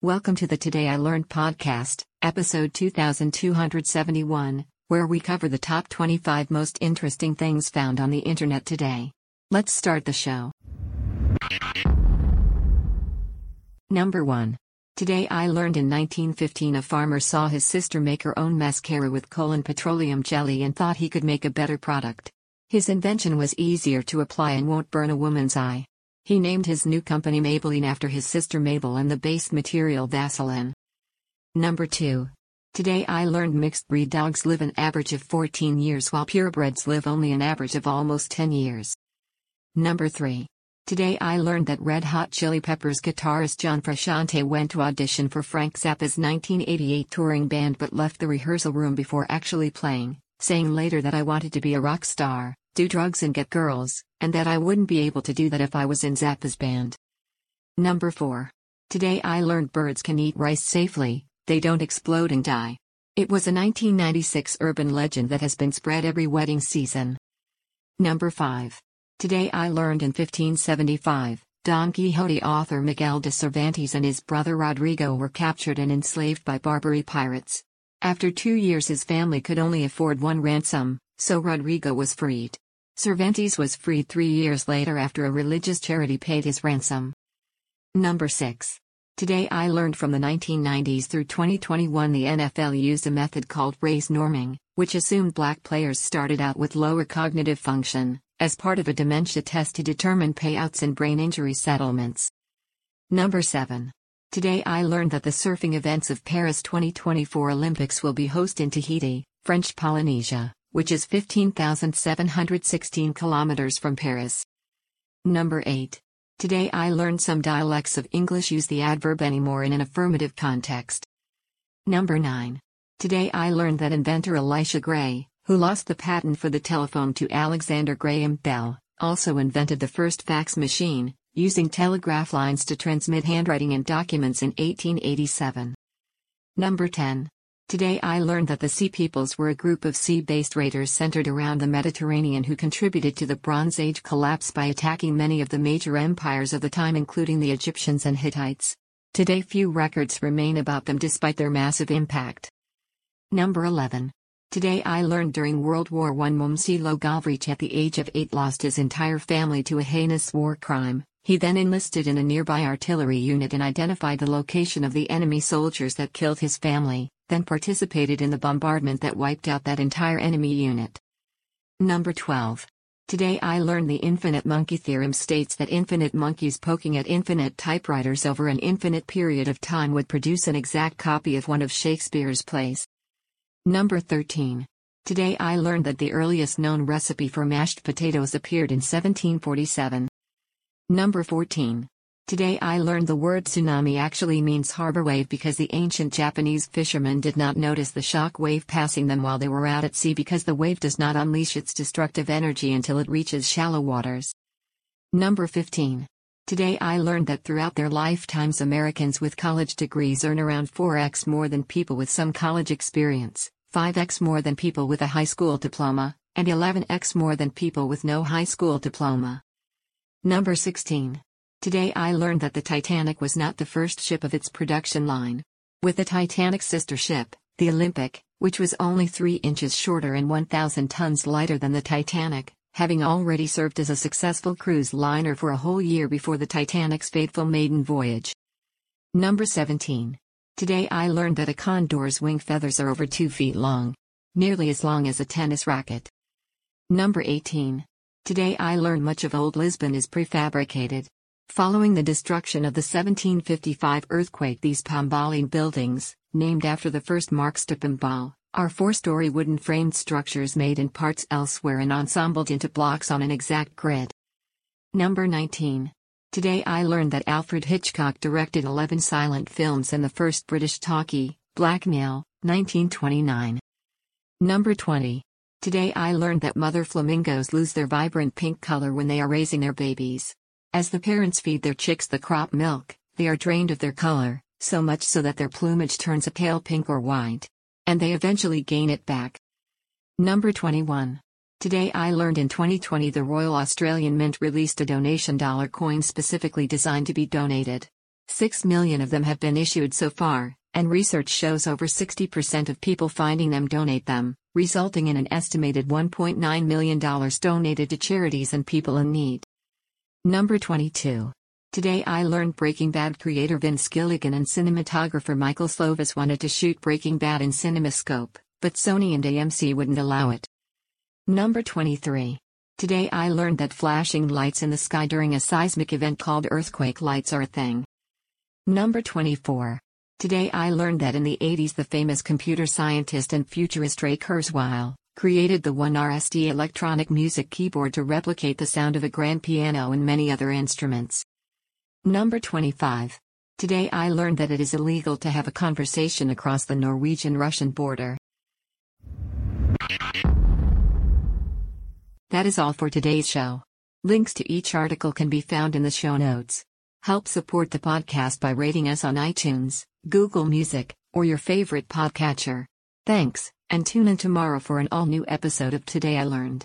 Welcome to the Today I Learned podcast, episode 2271, where we cover the top 25 most interesting things found on the internet today. Let's start the show. Number 1. Today I learned in 1915 a farmer saw his sister make her own mascara with coal and petroleum jelly and thought he could make a better product. His invention was easier to apply and won't burn a woman's eye. He named his new company Maybelline after his sister Mabel and the base material Vaseline. Number 2. Today I learned mixed breed dogs live an average of 14 years while purebreds live only an average of almost 10 years. Number 3. Today I learned that Red Hot Chili Peppers guitarist John Frusciante went to audition for Frank Zappa's 1988 touring band but left the rehearsal room before actually playing, saying later that I wanted to be a rock star, do drugs and get girls, and that I wouldn't be able to do that if I was in Zappa's band. Number 4. Today I learned birds can eat rice safely, they don't explode and die. It was a 1996 urban legend that has been spread every wedding season. Number 5. Today I learned in 1575, Don Quixote author Miguel de Cervantes and his brother Rodrigo were captured and enslaved by Barbary pirates. After two years his family could only afford one ransom, so Rodrigo was freed. Cervantes was freed three years later after a religious charity paid his ransom. Number 6. Today I learned from the 1990s through 2021 the NFL used a method called race norming, which assumed black players started out with lower cognitive function, as part of a dementia test to determine payouts and brain injury settlements. Number 7. Today I learned that the surfing events of Paris 2024 Olympics will be hosted in Tahiti, French Polynesia which is 15,716 kilometers from Paris. Number 8. Today I learned some dialects of English use the adverb anymore in an affirmative context. Number 9. Today I learned that inventor Elisha Gray, who lost the patent for the telephone to Alexander Graham Bell, also invented the first fax machine, using telegraph lines to transmit handwriting and documents in 1887. Number 10. Today I learned that the Sea Peoples were a group of sea-based raiders centered around the Mediterranean who contributed to the Bronze Age collapse by attacking many of the major empires of the time including the Egyptians and Hittites. Today few records remain about them despite their massive impact. Number 11. Today I learned during World War I Momcilo Gavrić at the age of 8 lost his entire family to a heinous war crime. He then enlisted in a nearby artillery unit and identified the location of the enemy soldiers that killed his family then participated in the bombardment that wiped out that entire enemy unit. Number 12. Today I learned the infinite monkey theorem states that infinite monkeys poking at infinite typewriters over an infinite period of time would produce an exact copy of one of Shakespeare's plays. Number 13. Today I learned that the earliest known recipe for mashed potatoes appeared in 1747. Number 14. Today I learned the word tsunami actually means harbor wave because the ancient Japanese fishermen did not notice the shock wave passing them while they were out at sea because the wave does not unleash its destructive energy until it reaches shallow waters. Number 15. Today I learned that throughout their lifetimes Americans with college degrees earn around 4x more than people with some college experience, 5x more than people with a high school diploma, and 11x more than people with no high school diploma. Number 16. Today I learned that the Titanic was not the first ship of its production line. With the Titanic's sister ship, the Olympic, which was only 3 inches shorter and 1,000 tons lighter than the Titanic, having already served as a successful cruise liner for a whole year before the Titanic's fateful maiden voyage. Number 17. Today I learned that a condor's wing feathers are over 2 feet long. Nearly as long as a tennis racket. Number 18. Today I learned much of Old Lisbon is prefabricated. Following the destruction of the 1755 earthquake these Pombali buildings, named after the first Marques de Pombal, are four-story wooden framed structures made in parts elsewhere and ensembled into blocks on an exact grid. Number 19. Today I learned that Alfred Hitchcock directed 11 silent films and the first British talkie, Blackmail, 1929. Number 20. Today I learned that mother flamingos lose their vibrant pink color when they are raising their babies. As the parents feed their chicks the crop milk, they are drained of their color, so much so that their plumage turns a pale pink or white. And they eventually gain it back. Number 21. Today I learned in 2020 the Royal Australian Mint released a donation dollar coin specifically designed to be donated. 6 million of them have been issued so far, and research shows over 60% of people finding them donate them, resulting in an estimated $1.9 million donated to charities and people in need. Number 22. Today I learned Breaking Bad creator Vince Gilligan and cinematographer Michael Slovis wanted to shoot Breaking Bad in CinemaScope, but Sony and AMC wouldn't allow it. Number 23. Today I learned that flashing lights in the sky during a seismic event called earthquake lights are a thing. Number 24. Today I learned that in the 80s the famous computer scientist and futurist Ray Kurzweil created the 1RSD electronic music keyboard to replicate the sound of a grand piano and many other instruments. Number 25. Today I learned that it is illegal to have a conversation across the Norwegian-Russian border. That is all for today's show. Links to each article can be found in the show notes. Help support the podcast by rating us on iTunes, Google Music, or your favorite podcatcher. Thanks, and tune in tomorrow for an all new episode of Today I Learned.